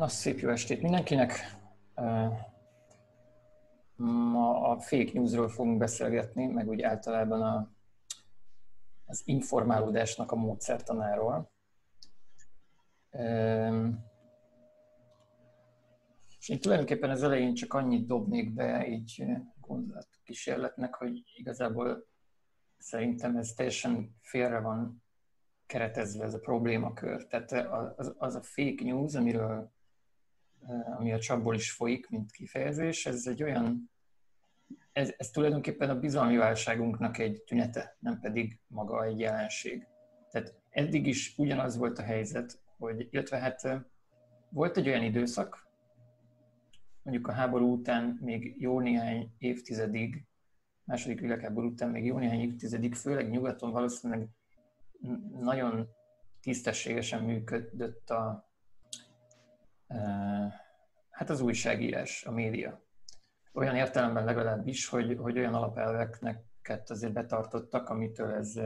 Na, szép jó estét mindenkinek! Ma a fake newsról fogunk beszélgetni, meg úgy általában a, az informálódásnak a módszertanáról. És én tulajdonképpen az elején csak annyit dobnék be így gondolatkísérletnek, hogy igazából szerintem ez teljesen félre van keretezve ez a problémakör. Tehát az, az a fake news, amiről ami a csapból is folyik, mint kifejezés, ez egy olyan, ez, ez tulajdonképpen a bizalmi válságunknak egy tünete, nem pedig maga egy jelenség. Tehát eddig is ugyanaz volt a helyzet, hogy, illetve hát volt egy olyan időszak, mondjuk a háború után még jó néhány évtizedig, második világháború után még jó néhány évtizedig, főleg nyugaton valószínűleg nagyon tisztességesen működött a, hát az újságírás, a média. Olyan értelemben legalábbis, hogy, hogy olyan alapelveknek azért betartottak, amitől ez,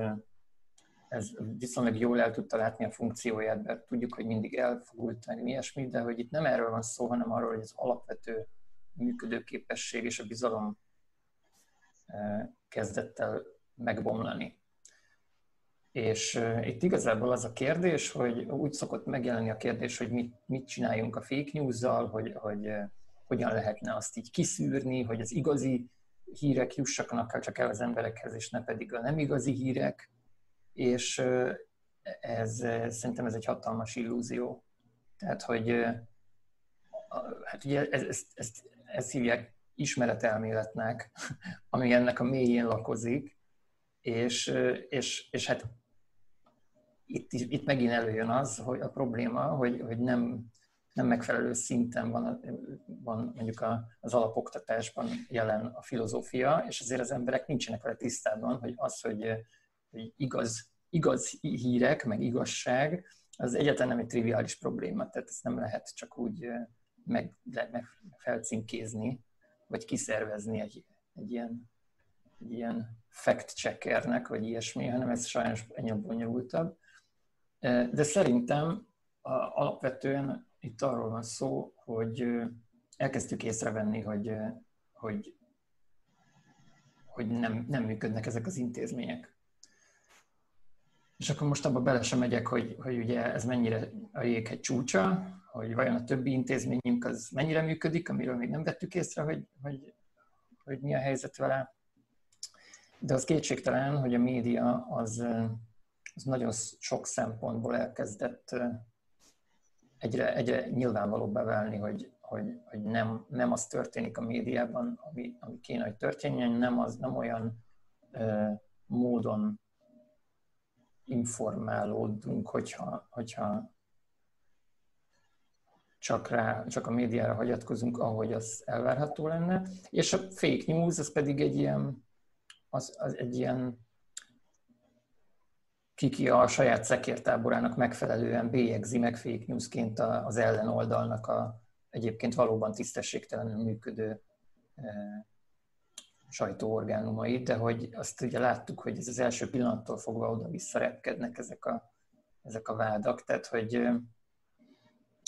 ez viszonylag jól el tudta látni a funkcióját, mert tudjuk, hogy mindig elfogult meg ilyesmi, de hogy itt nem erről van szó, hanem arról, hogy az alapvető működőképesség és a bizalom kezdett el megbomlani. És itt igazából az a kérdés, hogy úgy szokott megjelenni a kérdés, hogy mit, mit csináljunk a fake news-zal, hogy, hogy hogyan lehetne azt így kiszűrni, hogy az igazi hírek jussanak csak el az emberekhez, és ne pedig a nem igazi hírek. És ez, szerintem ez egy hatalmas illúzió. Tehát, hogy hát ugye ezt, ezt, ezt, ezt hívják ismeretelméletnek, ami ennek a mélyén lakozik, és, és, és hát itt, itt megint előjön az, hogy a probléma, hogy, hogy nem, nem megfelelő szinten van, van mondjuk a, az alapoktatásban jelen a filozófia, és azért az emberek nincsenek vele tisztában, hogy az, hogy, hogy igaz, igaz hírek, meg igazság, az egyáltalán nem egy triviális probléma, tehát ezt nem lehet csak úgy meg, meg felcinkézni, vagy kiszervezni egy, egy ilyen, egy ilyen fact-checkernek, vagy ilyesmi, hanem ez sajnos ennyi bonyolultabb. De szerintem alapvetően itt arról van szó, hogy elkezdtük észrevenni, hogy, hogy, hogy nem, nem működnek ezek az intézmények. És akkor most abba bele sem megyek, hogy, hogy ugye ez mennyire a jéghegy csúcsa, hogy vajon a többi intézményünk az mennyire működik, amiről még nem vettük észre, hogy, hogy, hogy mi a helyzet vele. De az kétségtelen, hogy a média az, az nagyon sok szempontból elkezdett egyre, egyre nyilvánvalóbbá válni, hogy, hogy, hogy nem, nem az történik a médiában, ami, ami kéne, hogy történjen, nem, az, nem olyan ö, módon informálódunk, hogyha, hogyha csak, rá, csak a médiára hagyatkozunk, ahogy az elvárható lenne. És a fake news, az pedig egy ilyen, az, az egy ilyen kiki a saját szekértáborának megfelelően bélyegzi meg fake newsként az ellenoldalnak a egyébként valóban tisztességtelenül működő e, sajtóorgánumait, de hogy azt ugye láttuk, hogy ez az első pillanattól fogva oda visszarepkednek ezek a, ezek a vádak, tehát hogy e,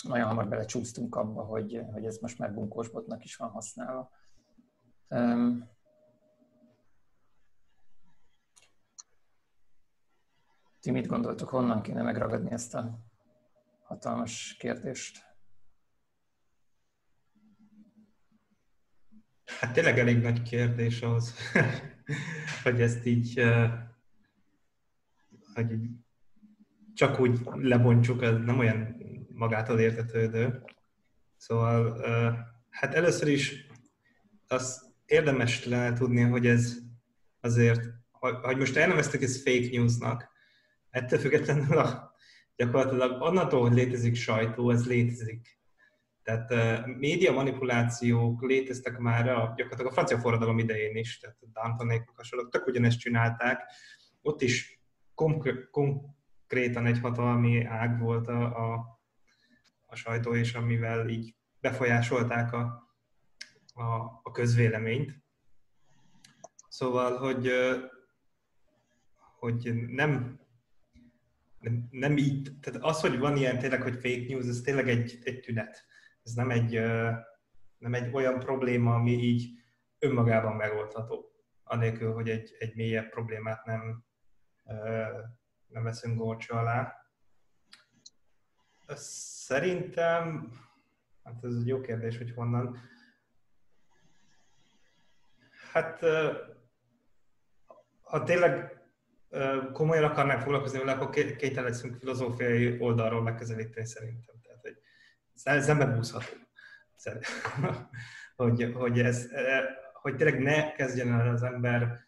nagyon hamar belecsúsztunk abba, hogy, hogy ez most már bunkósbotnak is van használva. Ti mit gondoltok, honnan kéne megragadni ezt a hatalmas kérdést? Hát tényleg elég nagy kérdés az, hogy ezt így, hogy csak úgy lebontsuk, ez nem olyan magától értetődő. Szóval hát először is az érdemes lenne tudni, hogy ez azért, hogy most elneveztük ezt fake newsnak, ettől függetlenül a, gyakorlatilag onnantól, hogy létezik sajtó, ez létezik. Tehát média manipulációk léteztek már a, gyakorlatilag a francia forradalom idején is, tehát a Dantonék hasonlók tök ugyanezt csinálták. Ott is konkr- konkrétan egy hatalmi ág volt a, a, a sajtó, és amivel így befolyásolták a, a, a közvéleményt. Szóval, hogy, hogy nem nem, így, tehát az, hogy van ilyen tényleg, hogy fake news, ez tényleg egy, egy tünet. ez nem egy, nem egy olyan probléma, ami így önmagában megoldható, anélkül, hogy egy, egy mélyebb problémát nem, nem veszünk górcső alá. Szerintem, hát ez egy jó kérdés, hogy honnan. Hát ha tényleg komolyan akarnánk foglalkozni vele, akkor kénytelen leszünk filozófiai oldalról megközelíteni szerintem. Tehát, hogy ez nem búzható. hogy, hogy, ez, hogy tényleg ne kezdjen el az ember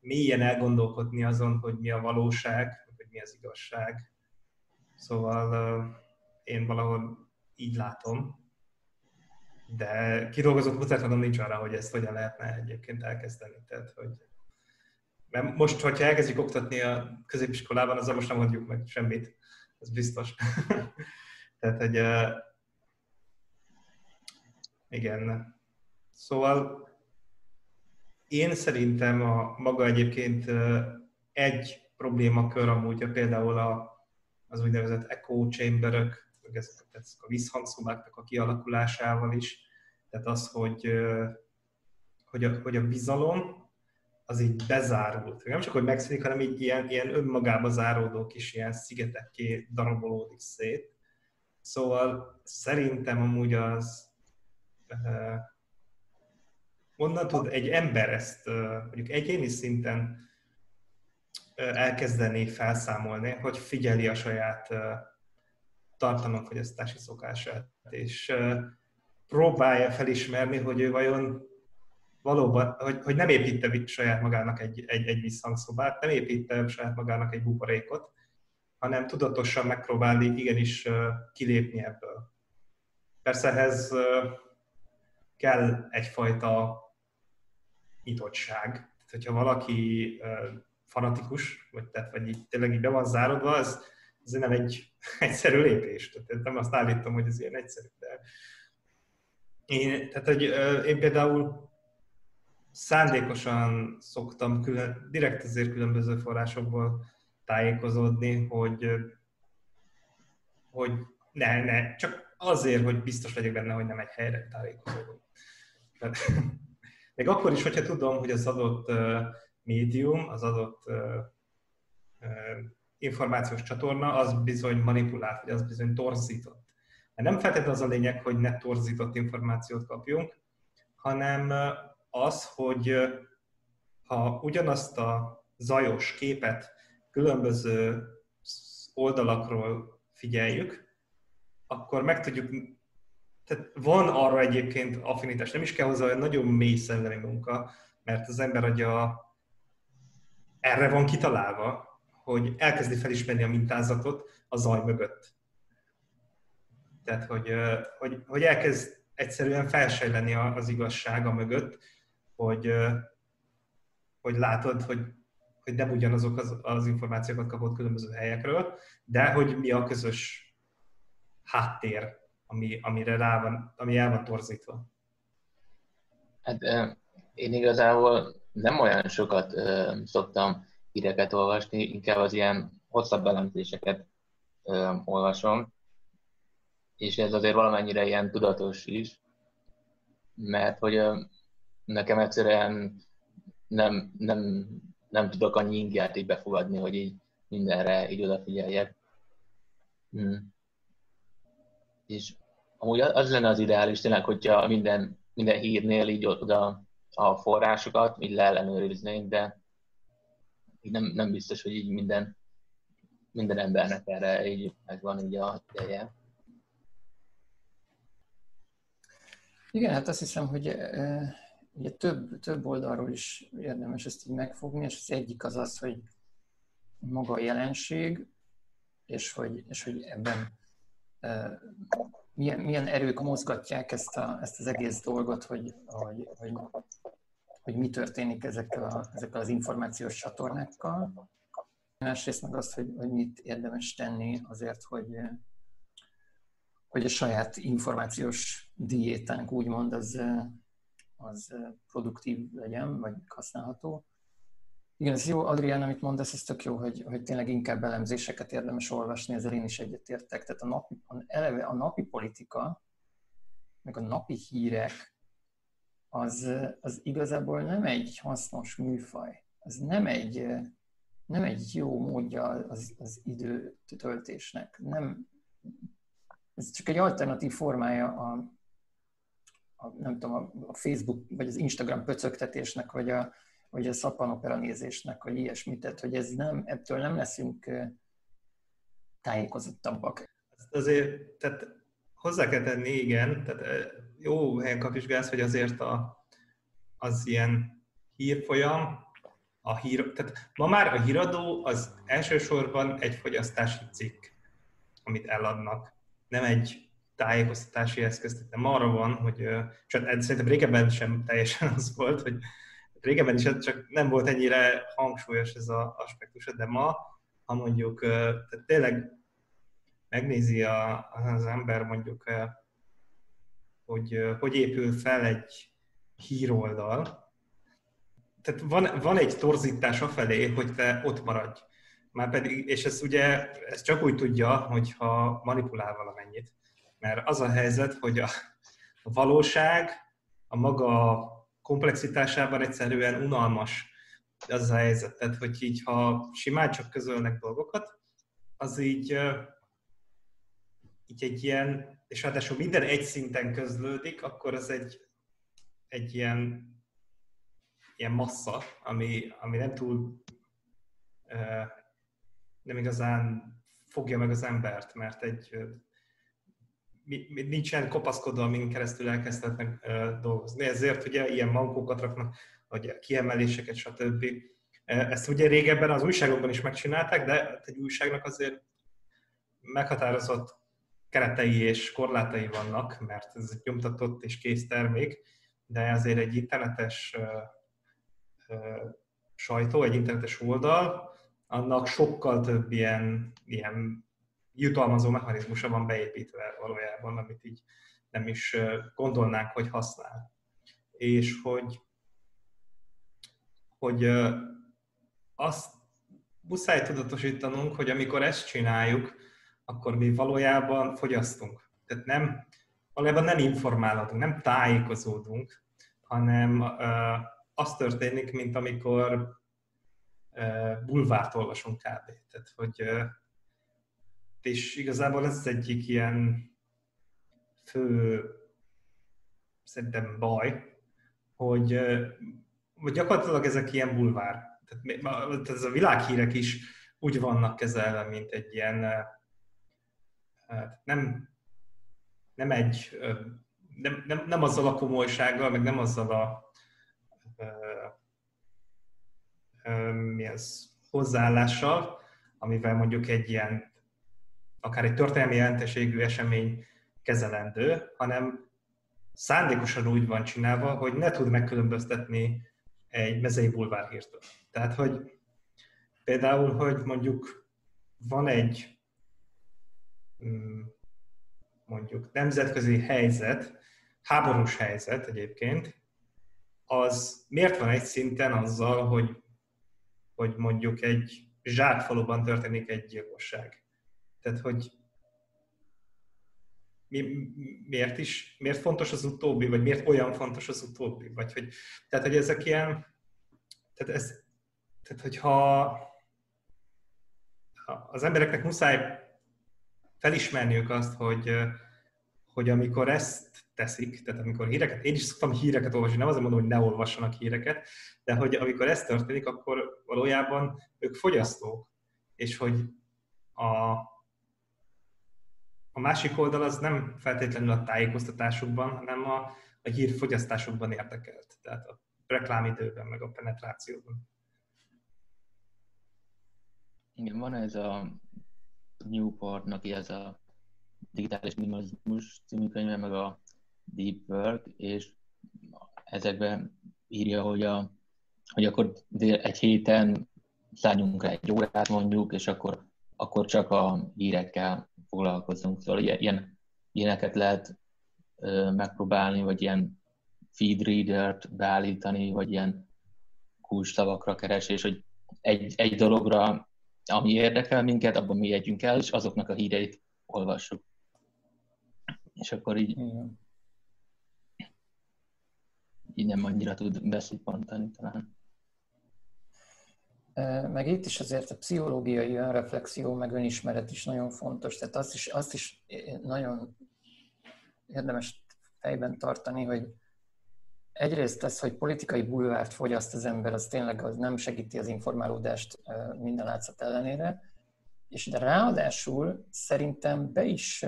mélyen elgondolkodni azon, hogy mi a valóság, hogy mi az igazság. Szóval én valahol így látom, de kidolgozott mutatom nincs arra, hogy ezt hogyan lehetne egyébként elkezdeni. Tehát, hogy mert most, hogyha elkezdjük oktatni a középiskolában, azzal most nem mondjuk meg semmit, ez biztos. Tehát, hogy uh, igen. Szóval én szerintem a maga egyébként egy problémakör amúgy például a, az úgynevezett echo chamberök, ezek, ezek a visszhangszobáknak a kialakulásával is. Tehát az, hogy, hogy, a, hogy a bizalom az így bezárult. Nem csak, hogy megszűnik, hanem így ilyen, ilyen önmagába záródó kis ilyen szigetekké darabolódik szét. Szóval szerintem amúgy az uh, onnan tud egy ember ezt uh, mondjuk egyéni szinten uh, elkezdeni felszámolni, hogy figyeli a saját uh, tartalomfogyasztási szokását, és uh, próbálja felismerni, hogy ő vajon valóban, hogy, hogy nem építte saját magának egy, egy, egy visszhangszobát, nem építte saját magának egy buborékot, hanem tudatosan megpróbálni igenis kilépni ebből. Persze ehhez kell egyfajta nyitottság. Tehát, hogyha valaki fanatikus, vagy, tehát, vagy így, tényleg így be van zárodva, ez, ez nem egy egyszerű lépés. Tehát nem azt állítom, hogy ez ilyen egyszerű, de én, tehát, hogy én például szándékosan szoktam külön, direkt azért különböző forrásokból tájékozódni, hogy, hogy ne, ne, csak azért, hogy biztos legyek benne, hogy nem egy helyre tájékozódom. Még akkor is, hogyha tudom, hogy az adott médium, az adott információs csatorna, az bizony manipulált, vagy az bizony torzított. Mert nem feltétlenül az a lényeg, hogy ne torzított információt kapjunk, hanem az, hogy ha ugyanazt a zajos képet különböző oldalakról figyeljük, akkor meg tudjuk, tehát van arra egyébként affinitás, nem is kell hozzá olyan nagyon mély szellemi munka, mert az ember agya erre van kitalálva, hogy elkezdi felismerni a mintázatot a zaj mögött. Tehát, hogy, hogy, hogy elkezd egyszerűen felsejleni az igazsága mögött, hogy, hogy látod, hogy, hogy nem ugyanazok az, az információkat kapott különböző helyekről, de hogy mi a közös háttér, ami, amire rá van, ami el van torzítva. Hát én igazából nem olyan sokat szoktam híreket olvasni, inkább az ilyen hosszabb elemzéseket olvasom, és ez azért valamennyire ilyen tudatos is, mert hogy nekem egyszerűen nem, nem, nem tudok annyi ingját így befogadni, hogy így mindenre így odafigyeljek. Hmm. És amúgy az lenne az ideális tényleg, hogyha minden, minden hírnél így oda a forrásokat így leellenőriznénk, de így nem, nem biztos, hogy így minden, minden embernek erre így megvan így a ideje. Igen, hát azt hiszem, hogy ugye több, több oldalról is érdemes ezt így megfogni, és az egyik az az, hogy maga a jelenség, és hogy, és hogy ebben e, milyen, milyen erők mozgatják ezt, a, ezt az egész dolgot, hogy, hogy, hogy, hogy mi történik ezekkel, a, ezekkel az információs csatornákkal. Másrészt meg azt, hogy, hogy mit érdemes tenni azért, hogy, hogy a saját információs diétánk úgymond az, az produktív legyen, vagy használható. Igen, ez jó, Adrián, amit mondasz, ez tök jó, hogy, hogy tényleg inkább elemzéseket érdemes olvasni, ezzel én is egyetértek. Tehát a napi, eleve a napi politika meg a napi hírek, az, az igazából nem egy hasznos műfaj. Ez nem egy, nem egy jó módja az, az időtöltésnek. Nem, ez csak egy alternatív formája a, a, nem tudom, a Facebook vagy az Instagram pöcögtetésnek, vagy a, vagy a szappanopera nézésnek, vagy ilyesmit, tehát hogy ez nem, ettől nem leszünk tájékozottabbak. Azért, tehát hozzá kell tenni, igen, tehát jó helyen kapizsgálsz, hogy azért a, az ilyen hírfolyam, a hír, tehát ma már a híradó az elsősorban egy fogyasztási cikk, amit eladnak, nem egy tájékoztatási eszköz, tehát nem arra van, hogy, és hát szerintem régebben sem teljesen az volt, hogy régebben is csak nem volt ennyire hangsúlyos ez az aspektus, de ma, ha mondjuk tehát tényleg megnézi az ember mondjuk, hogy hogy épül fel egy híroldal, tehát van, van egy torzítás afelé, hogy te ott maradj. Már pedig, és ez ugye, ez csak úgy tudja, hogyha manipulál valamennyit. Mert az a helyzet, hogy a, a valóság a maga komplexitásában egyszerűen unalmas az a helyzet. Tehát, hogy így, ha simán csak közölnek dolgokat, az így, így egy ilyen, és ráadásul minden egy szinten közlődik, akkor az egy, egy ilyen, ilyen massza, ami, ami nem túl nem igazán fogja meg az embert, mert egy nincsen kopaszkodó, amin keresztül elkezdhetnek dolgozni. Ezért ugye ilyen mankókat raknak, vagy kiemeléseket, stb. Ezt ugye régebben az újságokban is megcsinálták, de egy újságnak azért meghatározott keretei és korlátai vannak, mert ez egy nyomtatott és kész termék, de azért egy internetes sajtó, egy internetes oldal, annak sokkal több ilyen, ilyen jutalmazó mechanizmusa van beépítve valójában, amit így nem is gondolnánk, hogy használ. És hogy, hogy azt muszáj tudatosítanunk, hogy amikor ezt csináljuk, akkor mi valójában fogyasztunk. Tehát nem, valójában nem informálhatunk, nem tájékozódunk, hanem az történik, mint amikor bulvárt olvasunk kb. Tehát, hogy és igazából ez egyik ilyen fő szerintem baj, hogy, hogy gyakorlatilag ezek ilyen bulvár. Tehát ez a világhírek is úgy vannak kezelve, mint egy ilyen nem, nem egy nem, nem, nem azzal a komolysággal, meg nem azzal a mi az, hozzáállással, amivel mondjuk egy ilyen akár egy történelmi jelentőségű esemény kezelendő, hanem szándékosan úgy van csinálva, hogy ne tud megkülönböztetni egy mezei bulvárhírtől. Tehát, hogy például, hogy mondjuk van egy mm, mondjuk nemzetközi helyzet, háborús helyzet egyébként, az miért van egy szinten azzal, hogy, hogy mondjuk egy zsákfaluban történik egy gyilkosság? Tehát, hogy mi, miért is, miért fontos az utóbbi, vagy miért olyan fontos az utóbbi, vagy hogy, tehát, hogy ezek ilyen, tehát ez, tehát hogyha az embereknek muszáj felismerniük azt, hogy, hogy amikor ezt teszik, tehát amikor híreket, én is szoktam híreket olvasni, nem azért mondom, hogy ne olvassanak híreket, de hogy amikor ez történik, akkor valójában ők fogyasztók, és hogy a, a másik oldal az nem feltétlenül a tájékoztatásukban, hanem a, a hírfogyasztásukban érdekelt, tehát a reklámidőben, meg a penetrációban. Igen, van ez a Newportnak ez a digitális minimalizmus című könyve, meg a Deep Work, és ezekben írja, hogy, a, hogy akkor egy héten szálljunk rá egy órát mondjuk, és akkor, akkor csak a hírekkel foglalkozunk. Szóval ilyen, ilyeneket lehet megpróbálni, vagy ilyen feed reader-t beállítani, vagy ilyen kulcsszavakra keresés, hogy egy, egy dologra, ami érdekel minket, abban mi jegyünk el, és azoknak a híreit olvassuk. És akkor így... Igen. így nem annyira tud beszippantani talán. Meg itt is azért a pszichológiai önreflexió, meg önismeret is nagyon fontos. Tehát azt is, azt is nagyon érdemes fejben tartani, hogy egyrészt ez, hogy politikai bulvárt fogyaszt az ember, az tényleg az nem segíti az informálódást minden látszat ellenére, és de ráadásul szerintem be is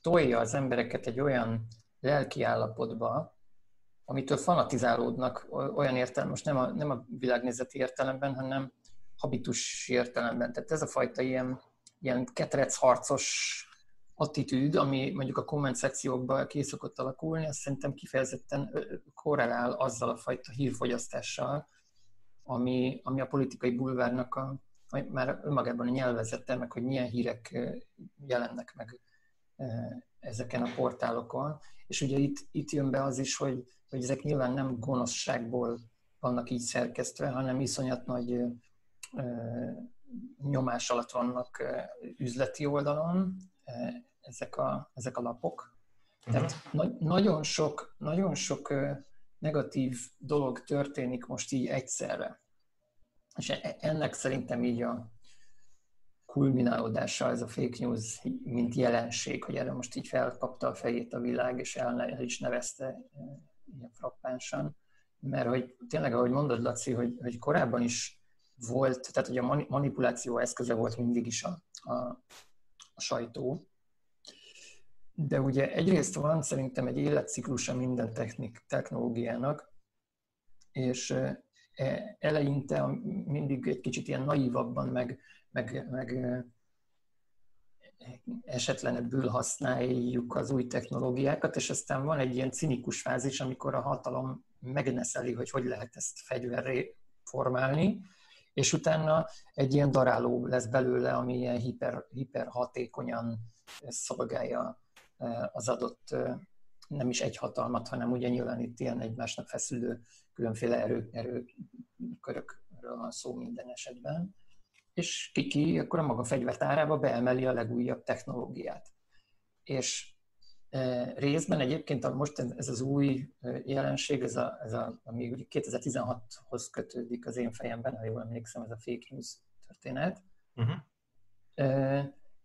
tolja az embereket egy olyan lelki állapotba, amitől fanatizálódnak olyan értelem, most nem a, nem a világnézeti értelemben, hanem habitus értelemben. Tehát ez a fajta ilyen, ilyen ketrecharcos attitűd, ami mondjuk a komment szekciókban ki szokott alakulni, az szerintem kifejezetten korrelál azzal a fajta hírfogyasztással, ami, ami a politikai bulvárnak a, már önmagában a nyelvezete, meg hogy milyen hírek jelennek meg ezeken a portálokon. És ugye itt, itt jön be az is, hogy, hogy ezek nyilván nem gonoszságból vannak így szerkesztve, hanem iszonyat nagy nyomás alatt vannak üzleti oldalon ezek a, ezek a lapok. Tehát uh-huh. na- nagyon sok, nagyon sok negatív dolog történik most így egyszerre. És e-, ennek szerintem így a kulminálódása ez a fake news, mint jelenség, hogy erre most így felkapta a fejét a világ, és el is nevezte ilyen frappánsan. Mert hogy tényleg, ahogy mondod, Laci, hogy, hogy korábban is volt, tehát hogy a manipuláció eszköze volt mindig is a, a, a sajtó, de ugye egyrészt van szerintem egy életciklusa minden technik, technológiának, és e, eleinte mindig egy kicsit ilyen naívabban, meg, meg, meg esetlenebbül használjuk az új technológiákat, és aztán van egy ilyen cinikus fázis, amikor a hatalom megneszeli, hogy hogy lehet ezt fegyverré formálni, és utána egy ilyen daráló lesz belőle, ami ilyen hiper, hiper hatékonyan szolgálja az adott nem is egy hatalmat, hanem ugye nyilván itt ilyen egymásnak feszülő különféle erő, erőkörökről van szó minden esetben. És kiki akkor a maga fegyvertárába beemeli a legújabb technológiát. És részben egyébként a, most ez az új jelenség, ez a, ez a, ami 2016-hoz kötődik az én fejemben, ha jól emlékszem, ez a fake news történet. Uh-huh.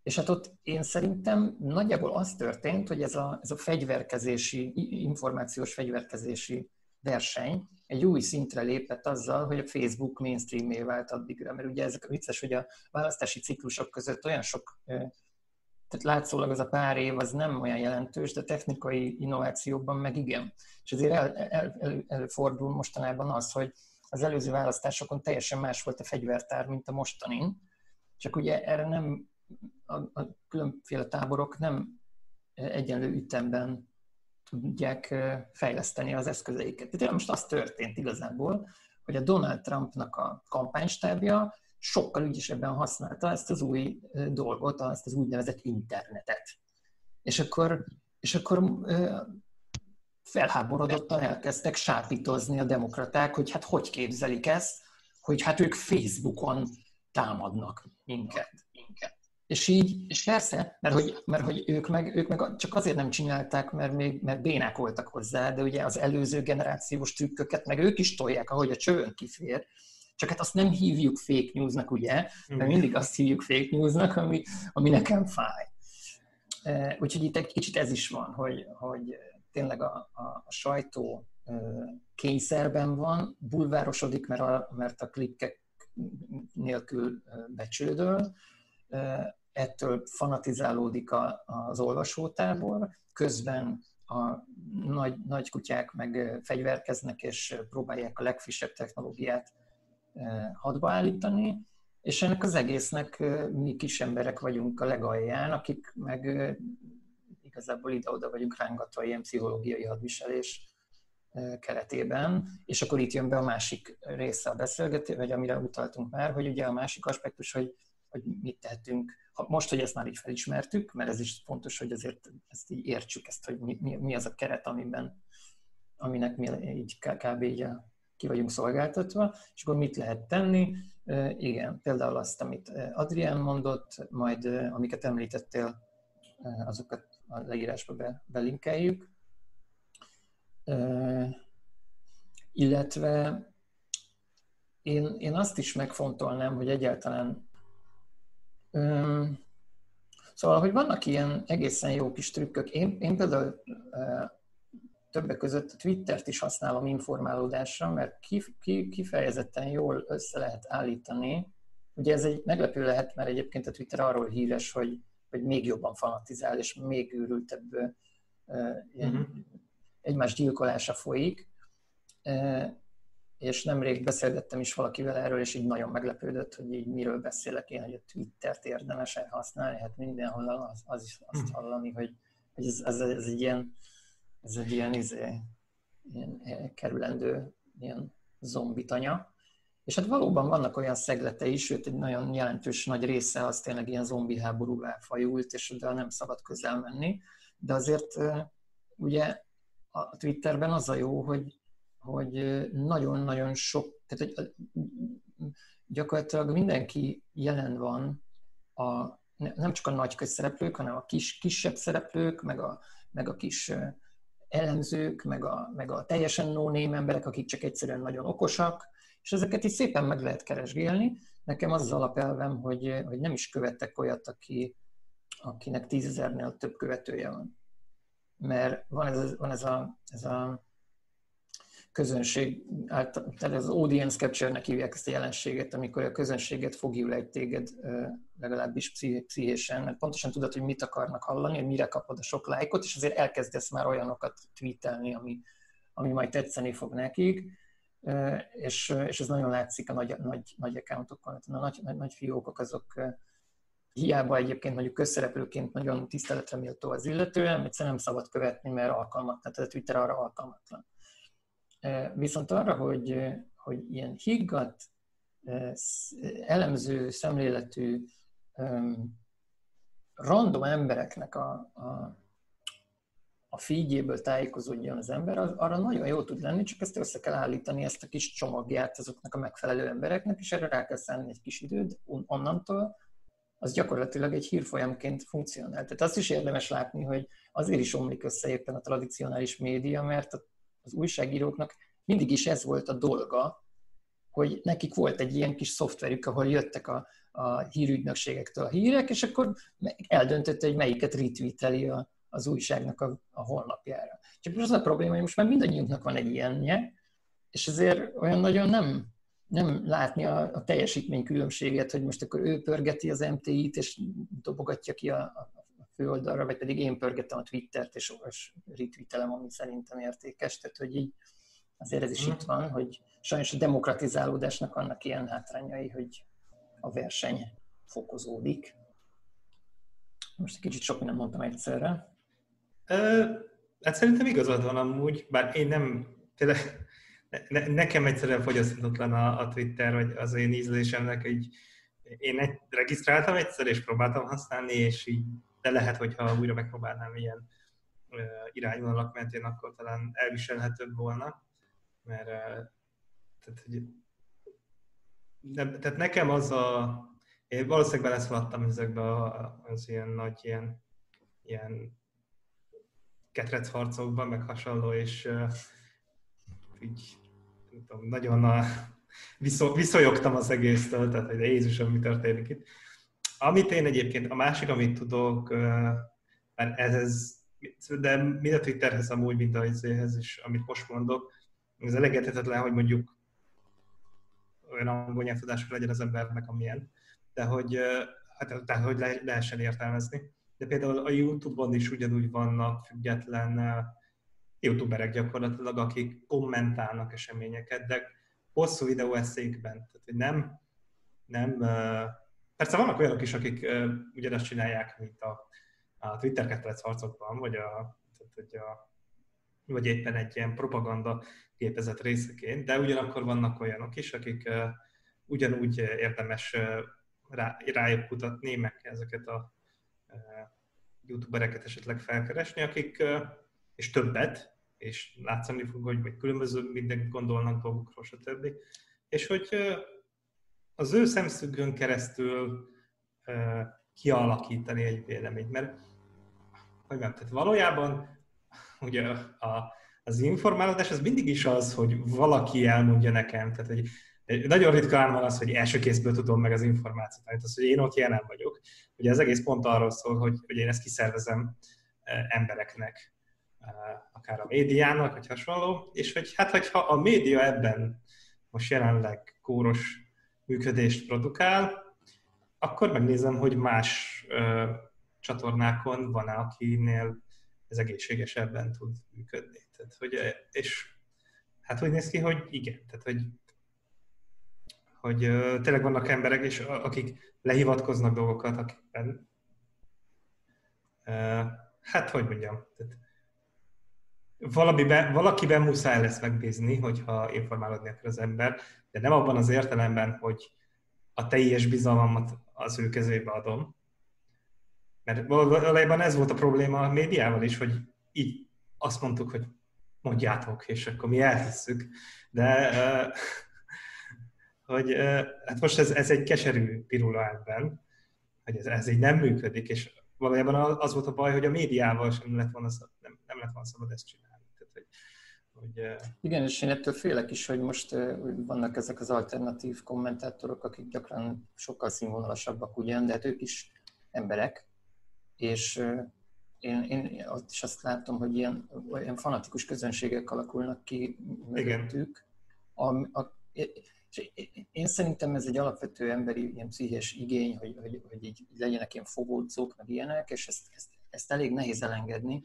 És hát ott én szerintem nagyjából az történt, hogy ez a, ez a fegyverkezési, információs fegyverkezési verseny egy új szintre lépett azzal, hogy a Facebook mainstreamé vált addigra. Mert ugye ezek a vicces, hogy a választási ciklusok között olyan sok, tehát látszólag az a pár év az nem olyan jelentős, de technikai innovációkban meg igen. És azért el, el, el, előfordul mostanában az, hogy az előző választásokon teljesen más volt a fegyvertár, mint a mostanin, csak ugye erre nem a, a különféle táborok nem egyenlő ütemben tudják fejleszteni az eszközeiket. Tehát most az történt igazából, hogy a Donald Trumpnak a kampánystábja sokkal ügyesebben használta ezt az új dolgot, ezt az úgynevezett internetet. És akkor, és akkor felháborodottan elkezdtek sápítozni a demokraták, hogy hát hogy képzelik ezt, hogy hát ők Facebookon támadnak minket. minket. És így, és persze, mert hogy, mert hogy ők, meg, ők meg csak azért nem csinálták, mert még mert bénák voltak hozzá, de ugye az előző generációs trükköket meg ők is tolják, ahogy a csövön kifér. Csak hát azt nem hívjuk fake newsnak, ugye? Mert mindig azt hívjuk fake newsnak, ami, ami nekem fáj. E, úgyhogy itt egy kicsit ez is van, hogy, hogy tényleg a, a, a sajtó kényszerben van, bulvárosodik, mert a, mert a klikkek nélkül becsődöl, ettől fanatizálódik a, az olvasótábor, közben a nagy, nagy kutyák meg fegyverkeznek, és próbálják a legfrissebb technológiát hadba állítani, és ennek az egésznek mi kis emberek vagyunk a legalján, akik meg igazából ide-oda vagyunk rángatva ilyen pszichológiai hadviselés keretében, és akkor itt jön be a másik része a beszélgetés, vagy amire utaltunk már, hogy ugye a másik aspektus, hogy, hogy mit tehetünk most, hogy ezt már így felismertük, mert ez is fontos, hogy azért ezt így értsük, ezt, hogy mi, mi, mi az a keret, amiben, aminek mi így kb. így ki vagyunk szolgáltatva, és akkor mit lehet tenni? Igen, például azt, amit Adrián mondott, majd amiket említettél, azokat a leírásba be, belinkeljük. illetve én, én azt is megfontolnám, hogy egyáltalán Szóval, hogy vannak ilyen egészen jó kis trükkök. Én, én például többek között a Twittert is használom informálódásra, mert kifejezetten jól össze lehet állítani. Ugye ez egy meglepő lehet, mert egyébként a Twitter arról híres, hogy, hogy még jobban fanatizál, és még őrültebb uh-huh. egymás gyilkolása folyik és nemrég beszélgettem is valakivel erről, és így nagyon meglepődött, hogy így miről beszélek én, hogy a Twittert érdemes használni, hát mindenhol az, az is azt hm. hallani, hogy, hogy ez, ez, ez, egy ilyen, ez egy ilyen, izé, ilyen kerülendő ilyen zombitanya. És hát valóban vannak olyan szeglete is, sőt egy nagyon jelentős nagy része az tényleg ilyen zombi háborúvá fajult, és oda nem szabad közel menni. De azért ugye a Twitterben az a jó, hogy hogy nagyon-nagyon sok, tehát hogy gyakorlatilag mindenki jelen van, a, nem csak a nagy közszereplők, hanem a kis, kisebb szereplők, meg a, meg a kis elemzők, meg a, meg a teljesen no emberek, akik csak egyszerűen nagyon okosak, és ezeket is szépen meg lehet keresgélni. Nekem az az alapelvem, hogy, hogy nem is követtek olyat, aki, akinek tízezernél több követője van. Mert van ez, van ez a, ez a közönség, tehát az audience capture-nek hívják ezt a jelenséget, amikor a közönséget fogjul egy téged legalábbis pszichésen, mert pontosan tudod, hogy mit akarnak hallani, hogy mire kapod a sok lájkot, és azért elkezdesz már olyanokat tweetelni, ami, ami majd tetszeni fog nekik, és, és ez nagyon látszik a nagy, nagy, nagy accountokon, a nagy, nagy, nagy fiókok azok hiába egyébként mondjuk közszereplőként nagyon tiszteletre méltó az illető, amit nem szabad követni, mert alkalmatlan, tehát a Twitter arra alkalmatlan. Viszont arra, hogy, hogy ilyen higgadt, elemző, szemléletű, random embereknek a, a, a figyéből tájékozódjon az ember, az, arra nagyon jó tud lenni, csak ezt össze kell állítani, ezt a kis csomagját azoknak a megfelelő embereknek, és erre rá kell szállni egy kis időt onnantól, az gyakorlatilag egy hírfolyamként funkcionál. Tehát azt is érdemes látni, hogy azért is omlik össze éppen a tradicionális média, mert az újságíróknak mindig is ez volt a dolga, hogy nekik volt egy ilyen kis szoftverük, ahol jöttek a, a hírügynökségektől a hírek, és akkor eldöntötte, hogy melyiket retweeteli a, az újságnak a, a honlapjára. Csak most az a probléma, hogy most már mindannyiunknak van egy ilyenje, és ezért olyan nagyon nem, nem látni a, a teljesítmény különbséget, hogy most akkor ő pörgeti az MTI-t, és dobogatja ki a főoldalra, vagy pedig én pörgetem a Twittert, és, és retweetelem, ami szerintem értékes. Tehát, hogy így azért ez is itt van, hogy sajnos a demokratizálódásnak vannak ilyen hátrányai, hogy a verseny fokozódik. Most egy kicsit sok mindent mondtam egyszerre. Ö, hát szerintem igazad van amúgy, bár én nem, tényleg, ne, nekem egyszerűen fogyaszthatatlan a, a Twitter, vagy az én ízlésemnek, hogy én egy, regisztráltam egyszer, és próbáltam használni, és így, de lehet, hogyha újra megpróbálnám ilyen irányvonalak mentén, akkor talán elviselhetőbb volna mert tehát, hogy, de, tehát nekem az a, én valószínűleg beleszaladtam ezekbe az ilyen nagy ilyen, ilyen ketrecharcokban, meg hasonló, és uh, így nem tudom, nagyon a, viszol, viszolyogtam az egésztől, tehát hogy Jézusom, mi történik itt. Amit én egyébként, a másik, amit tudok, mert ez, ez de mind a Twitterhez amúgy, mint a izéhez is, amit most mondok, ez elengedhetetlen, hogy mondjuk olyan angol nyelvtudásra legyen az embernek, amilyen, de hogy, hát, tehát, hogy le, lehessen értelmezni. De például a YouTube-on is ugyanúgy vannak független youtuberek gyakorlatilag, akik kommentálnak eseményeket, de hosszú videó eszékben. Tehát, hogy nem, nem, persze vannak olyanok is, akik ugyanazt csinálják, mint a, a Twitter kettelec harcokban, vagy a, tehát, hogy a vagy éppen egy ilyen propaganda gépezet részeként, de ugyanakkor vannak olyanok is, akik ugyanúgy érdemes rá, rájuk kutatni, meg ezeket a youtubereket esetleg felkeresni, akik, és többet, és látszani fog, hogy különböző minden gondolnak dolgokról, stb. És hogy az ő szemszögön keresztül kialakítani egy véleményt, mert hogy nem, tehát valójában ugye a, az informálódás az mindig is az, hogy valaki elmondja nekem. Tehát, hogy nagyon ritkán van az, hogy első kézből tudom meg az információt, tehát az, hogy én ott jelen vagyok. Ugye az egész pont arról szól, hogy, hogy én ezt kiszervezem embereknek, akár a médiának, vagy hasonló, és hogy hát, hogyha a média ebben most jelenleg kóros működést produkál, akkor megnézem, hogy más ö, csatornákon van-e, akinél ez egészségesebben tud működni. Tehát, hogy, és hát úgy néz ki, hogy igen. Tehát, hogy, hogy ö, tényleg vannak emberek, és akik lehivatkoznak dolgokat, akikben ö, hát, hogy mondjam, tehát valamiben, valakiben muszáj lesz megbízni, hogyha informálódni akar az ember, de nem abban az értelemben, hogy a teljes bizalmamat az ő kezébe adom. Mert valójában ez volt a probléma a médiával is, hogy így azt mondtuk, hogy mondjátok, és akkor mi elhisszük. De hogy hát most ez, ez egy keserű pirula ebben, hogy ez, ez így nem működik, és valójában az volt a baj, hogy a médiával sem lett volna, nem, nem lett volna szabad ezt csinálni. Hogy, Igen, és én ettől félek is, hogy most vannak ezek az alternatív kommentátorok, akik gyakran sokkal színvonalasabbak ugyan, de hát ők is emberek, és én, én ott is azt látom, hogy ilyen, ilyen fanatikus közönségek alakulnak ki mögöttük. A, a, és én szerintem ez egy alapvető emberi ilyen pszichés igény, hogy, hogy, hogy így legyenek ilyen fogódzók, meg ilyenek, és ezt, ezt, ezt elég nehéz elengedni.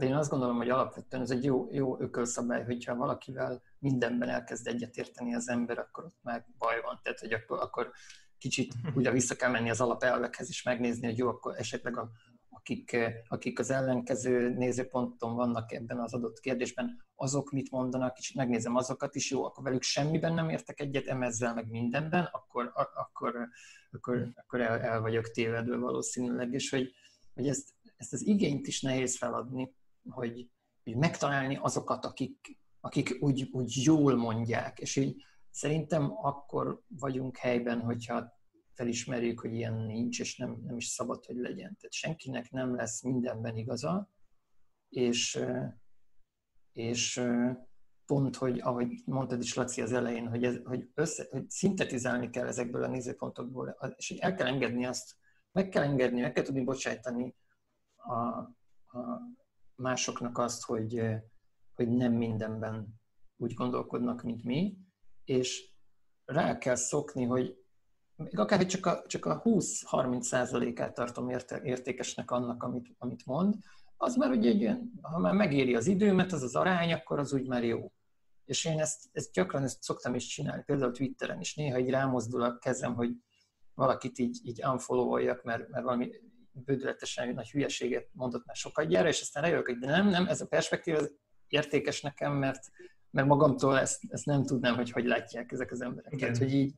De én azt gondolom, hogy alapvetően ez egy jó, jó ökölszabály, hogyha valakivel mindenben elkezd egyetérteni az ember, akkor ott már baj van. Tehát, hogy akkor, akkor kicsit ugye vissza kell menni az alapelvekhez is megnézni, hogy jó, akkor esetleg a, akik, akik az ellenkező nézőponton vannak ebben az adott kérdésben, azok mit mondanak, és megnézem azokat is, jó, akkor velük semmiben nem értek egyet, emezzel meg mindenben, akkor, akkor, akkor, akkor el, el vagyok tévedve valószínűleg, és hogy, hogy ezt, ezt az igényt is nehéz feladni, hogy, hogy megtalálni azokat, akik, akik úgy, úgy jól mondják, és így szerintem akkor vagyunk helyben, hogyha felismerjük, hogy ilyen nincs, és nem, nem is szabad, hogy legyen. Tehát senkinek nem lesz mindenben igaza, és, és pont, hogy ahogy mondtad is, Laci, az elején, hogy, ez, hogy, össze, hogy szintetizálni kell ezekből a nézőpontokból, és hogy el kell engedni azt, meg kell engedni, meg kell tudni bocsájtani a, a másoknak azt, hogy, hogy nem mindenben úgy gondolkodnak, mint mi, és rá kell szokni, hogy még akár csak a, csak a 20-30 százalékát tartom érte, értékesnek annak, amit, amit mond, az már ugye egy olyan, ha már megéri az időmet, az az arány, akkor az úgy már jó. És én ezt, ezt gyakran ezt szoktam is csinálni, például Twitteren is. Néha így rámozdul a kezem, hogy valakit így, így unfollowoljak, mert, mert valami bődületesen nagy hülyeséget mondott már sokat gyára, és aztán rájövök, hogy de nem, nem, ez a perspektíva ez értékes nekem, mert, mert magamtól ezt, ezt nem tudnám, hogy hogy látják ezek az emberek. Igen. hogy így,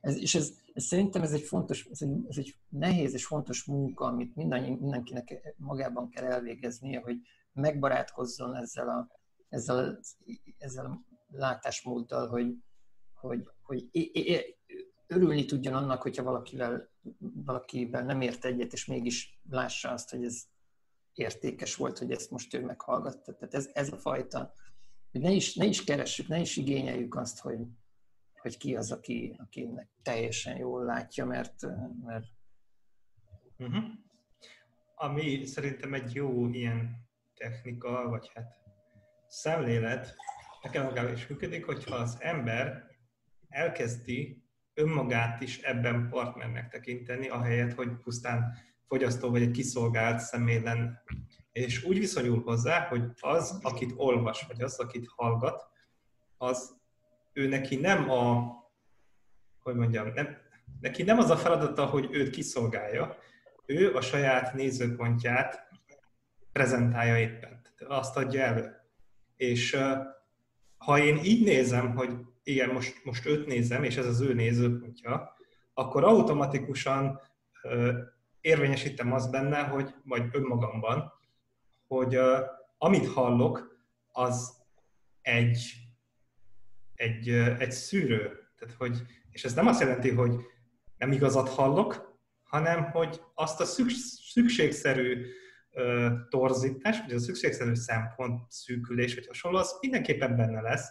ez, és ez, ez, szerintem ez egy fontos, ez egy, ez egy nehéz és fontos munka, amit minden, mindenkinek magában kell elvégeznie, hogy megbarátkozzon ezzel a, ezzel, ezzel a látásmóddal, hogy, hogy, hogy örülni tudjon annak, hogyha valakivel, valakivel nem ért egyet, és mégis lássa azt, hogy ez értékes volt, hogy ezt most ő meghallgatta. Tehát ez, ez a fajta, hogy ne is, ne is keressük, ne is igényeljük azt, hogy, hogy ki az, aki, akinek teljesen jól látja, mert... mert... Uh-huh. Ami szerintem egy jó ilyen technika, vagy hát szemlélet, nekem magában is működik, hogyha az ember elkezdi önmagát is ebben partnernek tekinteni, ahelyett, hogy pusztán fogyasztó vagy egy kiszolgált személy lenne. És úgy viszonyul hozzá, hogy az, akit olvas, vagy az, akit hallgat, az ő neki nem a, hogy mondjam, nem, neki nem az a feladata, hogy őt kiszolgálja, ő a saját nézőpontját prezentálja éppen, azt adja elő. És ha én így nézem, hogy igen, most, most őt nézem, és ez az ő nézőpontja, akkor automatikusan uh, érvényesítem azt benne, hogy, vagy önmagamban, hogy uh, amit hallok, az egy, egy, uh, egy szűrő. Tehát, hogy, és ez nem azt jelenti, hogy nem igazat hallok, hanem hogy azt a szükség, szükségszerű torzítás, vagy a szükségszerű szempont szűkülés, vagy hasonló, az mindenképpen benne lesz,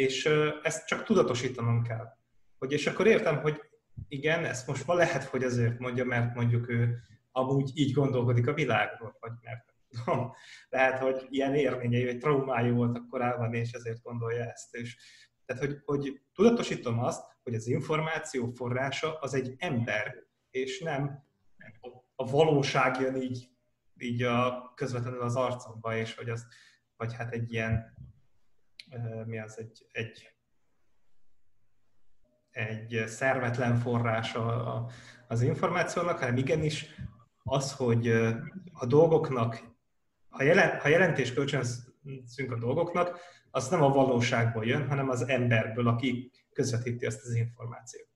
és ezt csak tudatosítanom kell. Hogy, és akkor értem, hogy igen, ezt most ma lehet, hogy azért mondja, mert mondjuk ő amúgy így gondolkodik a világról, vagy mert lehet, hogy ilyen érvényei, vagy traumái voltak korábban, és ezért gondolja ezt. És, tehát, hogy, hogy tudatosítom azt, hogy az információ forrása az egy ember, és nem a valóság jön így, így a, közvetlenül az arcomba, és hogy az, vagy hát egy ilyen, mi az, egy, egy, egy szervetlen forrása az információnak, hanem igenis az, hogy a dolgoknak, ha, jelen, ha jelentés kölcsönzünk a dolgoknak, az nem a valóságból jön, hanem az emberből, aki közvetíti ezt az információt.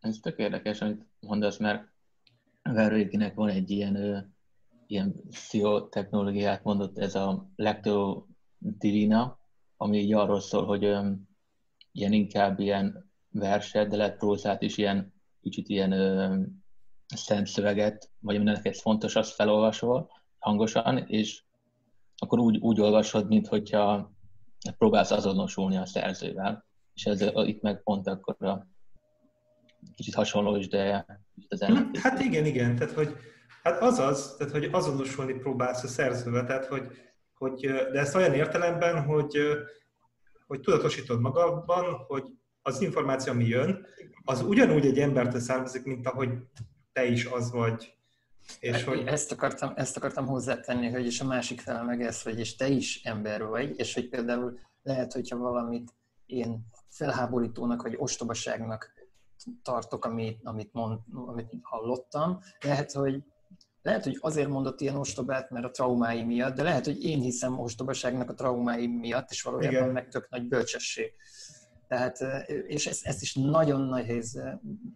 Ez tök érdekes, amit mondasz, mert Verőikinek van egy ilyen, ilyen pszichotechnológiát mondott, ez a Lecto Divina, ami így arról szól, hogy ö, ilyen inkább ilyen verset, de lehet prózát is ilyen kicsit ilyen ö, szent szöveget, vagy mindenek ez fontos, azt felolvasol hangosan, és akkor úgy, úgy olvasod, mint hogyha próbálsz azonosulni a szerzővel. És ez itt meg pont akkor a kicsit hasonló is, de az ellentétes. Hát igen, igen, tehát hogy hát az az, tehát hogy azonosulni próbálsz a szerzővel, tehát hogy, hogy de ezt olyan értelemben, hogy, hogy tudatosítod magadban, hogy az információ, ami jön, az ugyanúgy egy embertől származik, mint ahogy te is az vagy. És hát, hogy... ezt, akartam, ezt akartam hozzátenni, hogy és a másik fel meg ez, hogy és te is ember vagy, és hogy például lehet, hogyha valamit én felháborítónak vagy ostobaságnak tartok, amit, amit, mond, amit hallottam, lehet, hogy lehet, hogy azért mondott ilyen ostobát, mert a traumái miatt, de lehet, hogy én hiszem ostobaságnak a traumái miatt, és valójában Igen. meg tök nagy bölcsesség. Tehát, és ezt, ezt is nagyon nehéz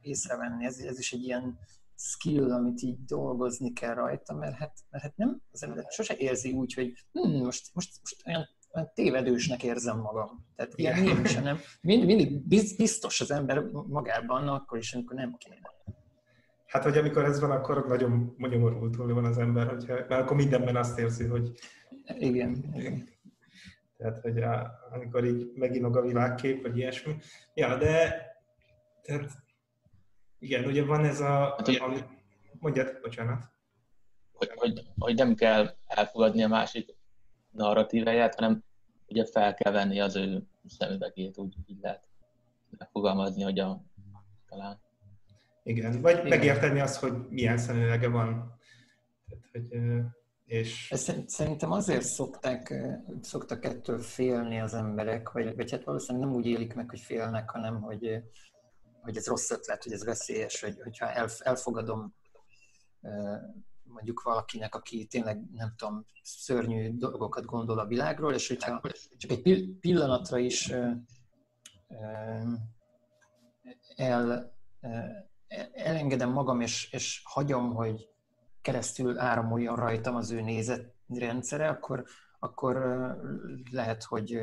észrevenni, ez, ez is egy ilyen skill, amit így dolgozni kell rajta, mert hát, mert hát nem, az ember sose érzi úgy, hogy hm, most, most, most olyan, olyan tévedősnek érzem magam. Tehát ilyen nincsen, nem. Mind, mindig biztos az ember magában, akkor is, amikor nem kéne. Hát, hogy amikor ez van, akkor nagyon nyomorultul van az ember, hogyha, mert akkor mindenben azt érzi, hogy... Igen, igen. Tehát, hogy a, amikor így meginog a világkép, vagy ilyesmi. Ja, de tehát, igen, ugye van ez a... Hát, hogy, ami, mondjad, bocsánat. Hogy, hogy, hogy, nem kell elfogadni a másik narratíváját, hanem ugye fel kell venni az ő szemüvegét, úgy így lehet megfogalmazni, hogy a talán. Igen, vagy Igen. megérteni azt, hogy milyen szemüvege van. Tehát, hogy és... Szerintem azért szokták, szoktak ettől félni az emberek, vagy, vagy hát valószínűleg nem úgy élik meg, hogy félnek, hanem hogy, hogy ez rossz ötlet, hogy ez veszélyes, hogy, hogyha elfogadom mondjuk valakinek, aki tényleg, nem tudom, szörnyű dolgokat gondol a világról, és hogyha csak egy pillanatra is el, elengedem magam, és, és hagyom, hogy keresztül áramoljon rajtam az ő nézetrendszere, akkor, akkor lehet, hogy...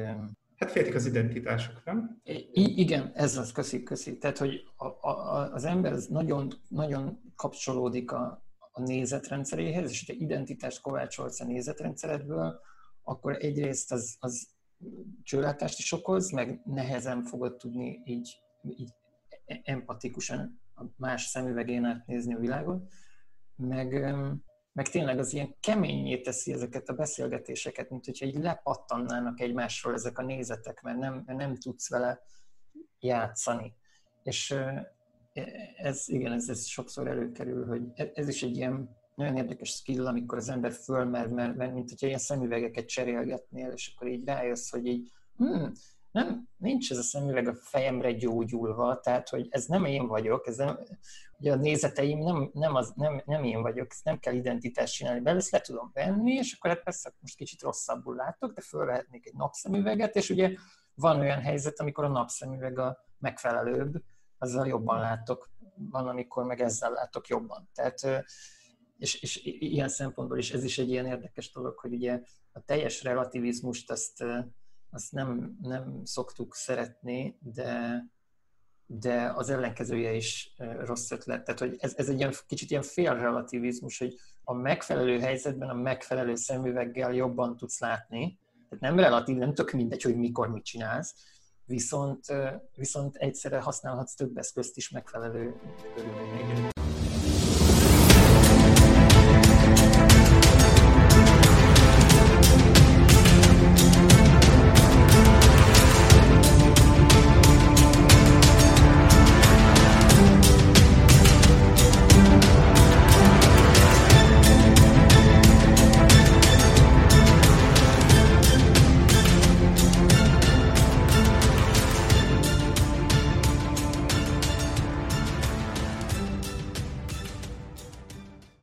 Hát féltik az identitások, nem? I- igen, ez az, köszi, köszi. Tehát, hogy a, a, az ember nagyon, nagyon kapcsolódik a, a nézetrendszeréhez, és ha identitást kovácsolsz a nézetrendszeredből, akkor egyrészt az, az csőlátást is okoz, meg nehezen fogod tudni így, így empatikusan a más szemüvegén átnézni a világot meg, meg tényleg az ilyen keményé teszi ezeket a beszélgetéseket, mint hogyha így lepattannának egymásról ezek a nézetek, mert nem, nem tudsz vele játszani. És ez, igen, ez, ez sokszor előkerül, hogy e, ez is egy ilyen nagyon érdekes skill, amikor az ember fölmer, mert, mert mint hogyha ilyen szemüvegeket cserélgetnél, és akkor így rájössz, hogy így, hmm, nem, nincs ez a szemüveg a fejemre gyógyulva, tehát, hogy ez nem én vagyok, ez nem, ugye a nézeteim nem, nem, az, nem, nem én vagyok, ezt nem kell identitást csinálni belőle, ezt le tudom venni, és akkor hát persze most kicsit rosszabbul látok, de fölvehetnék egy napszemüveget, és ugye van olyan helyzet, amikor a napszemüveg a megfelelőbb, azzal jobban látok, van, amikor meg ezzel látok jobban. Tehát, és, és ilyen szempontból is ez is egy ilyen érdekes dolog, hogy ugye a teljes relativizmust azt azt nem, nem szoktuk szeretni, de, de az ellenkezője is rossz ötlet. Tehát, hogy ez, ez egy ilyen, kicsit ilyen félrelativizmus, hogy a megfelelő helyzetben a megfelelő szemüveggel jobban tudsz látni. Tehát nem relatív, nem tök mindegy, hogy mikor mit csinálsz, viszont, viszont egyszerre használhatsz több eszközt is megfelelő körülményekben.